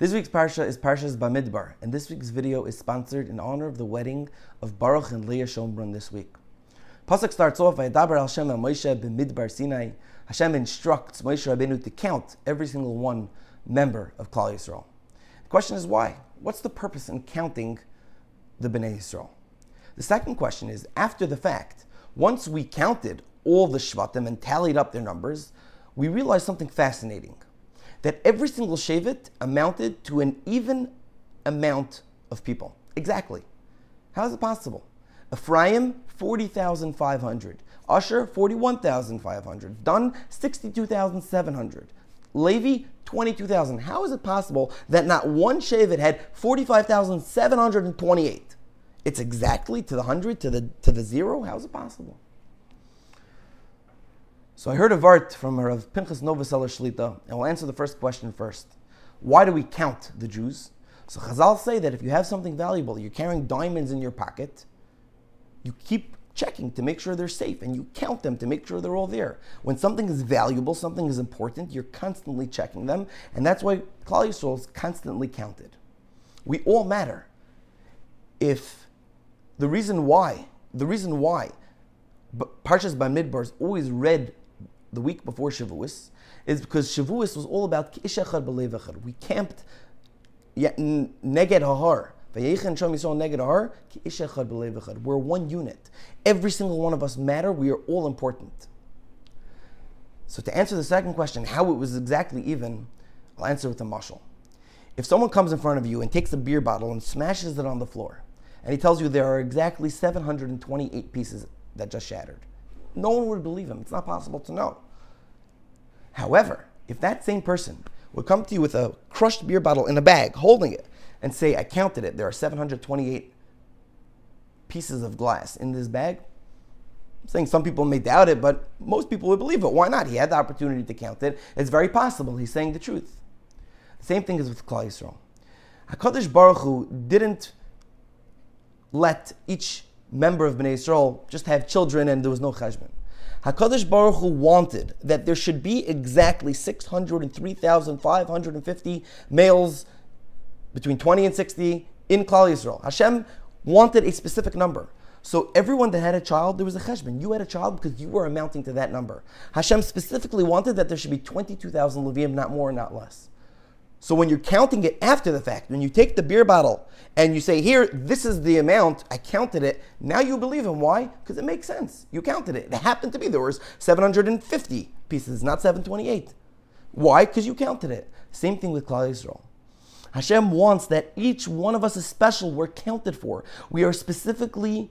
This week's parsha is Parshas Bamidbar, and this week's video is sponsored in honor of the wedding of Baruch and Leah Schombrun this week. Pasuk starts off by Dabar Hashem Moshe b'Midbar Sinai. Hashem instructs Moshe Rabbeinu to count every single one member of Klal Yisrael. The question is why? What's the purpose in counting the Bnei Yisrael? The second question is after the fact, once we counted all the Shvatim and tallied up their numbers, we realized something fascinating that every single Shevet amounted to an even amount of people. Exactly. How is it possible? Ephraim, 40,500. Asher, 41,500. Dan, 62,700. Levi, 22,000. How is it possible that not one Shevet had 45,728? It's exactly to the hundred, to the to the zero. How is it possible? So I heard a vart from Rav Pinchas Novoseller Shlita, and we'll answer the first question first. Why do we count the Jews? So Chazal say that if you have something valuable, you're carrying diamonds in your pocket, you keep checking to make sure they're safe, and you count them to make sure they're all there. When something is valuable, something is important, you're constantly checking them, and that's why Klal Yisrael is constantly counted. We all matter. If the reason why, the reason why Parshas Bamidbar is always read the week before Shavuos is because Shavuos was all about Ish Echad B'Lev Echad. We camped Neged Hahar. We're one unit. Every single one of us matter. We are all important. So to answer the second question, how it was exactly even, I'll answer with a mashal. If someone comes in front of you and takes a beer bottle and smashes it on the floor, and he tells you there are exactly 728 pieces that just shattered, no one would believe him. It's not possible to know. However, if that same person would come to you with a crushed beer bottle in a bag, holding it, and say, I counted it, there are 728 pieces of glass in this bag, I'm saying some people may doubt it, but most people would believe it. Why not? He had the opportunity to count it. It's very possible he's saying the truth. The same thing is with Klal Yisrael. HaKadosh Baruch Hu didn't let each member of Bnei Yisrael just have children and there was no cheshbon. Hakadosh Baruch Hu wanted that there should be exactly 603,550 males between 20 and 60 in Klal Yisrael. Hashem wanted a specific number. So everyone that had a child, there was a cheshbon. You had a child because you were amounting to that number. Hashem specifically wanted that there should be 22,000 Levium, not more, not less. So when you're counting it after the fact, when you take the beer bottle and you say, here, this is the amount, I counted it, now you believe him. Why? Because it makes sense. You counted it. It happened to be there was 750 pieces, not 728. Why? Because you counted it. Same thing with Klal Yisrael. Hashem wants that each one of us is special. We're counted for. We are specifically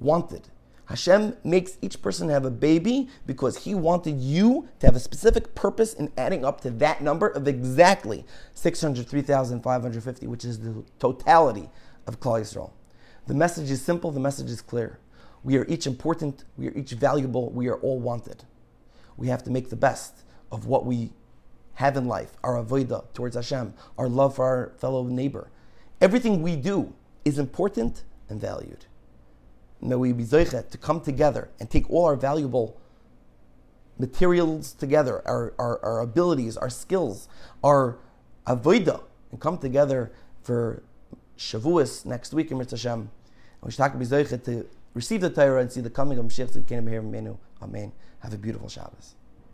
wanted. Hashem makes each person have a baby because He wanted you to have a specific purpose in adding up to that number of exactly 603,550, which is the totality of Klal Yisrael. The message is simple, the message is clear. We are each important, we are each valuable, we are all wanted. We have to make the best of what we have in life, our avodah towards Hashem, our love for our fellow neighbor. Everything we do is important and valued may we be zeichet to come together and take all our valuable materials together, our, our, our abilities, our skills, our avodah, and come together for Shavuos next week im yirtzeh Hashem. And we should zeichet to receive the Torah and see the coming of Mashiach Tzidkenu Meher Amen. Have a beautiful Shabbos.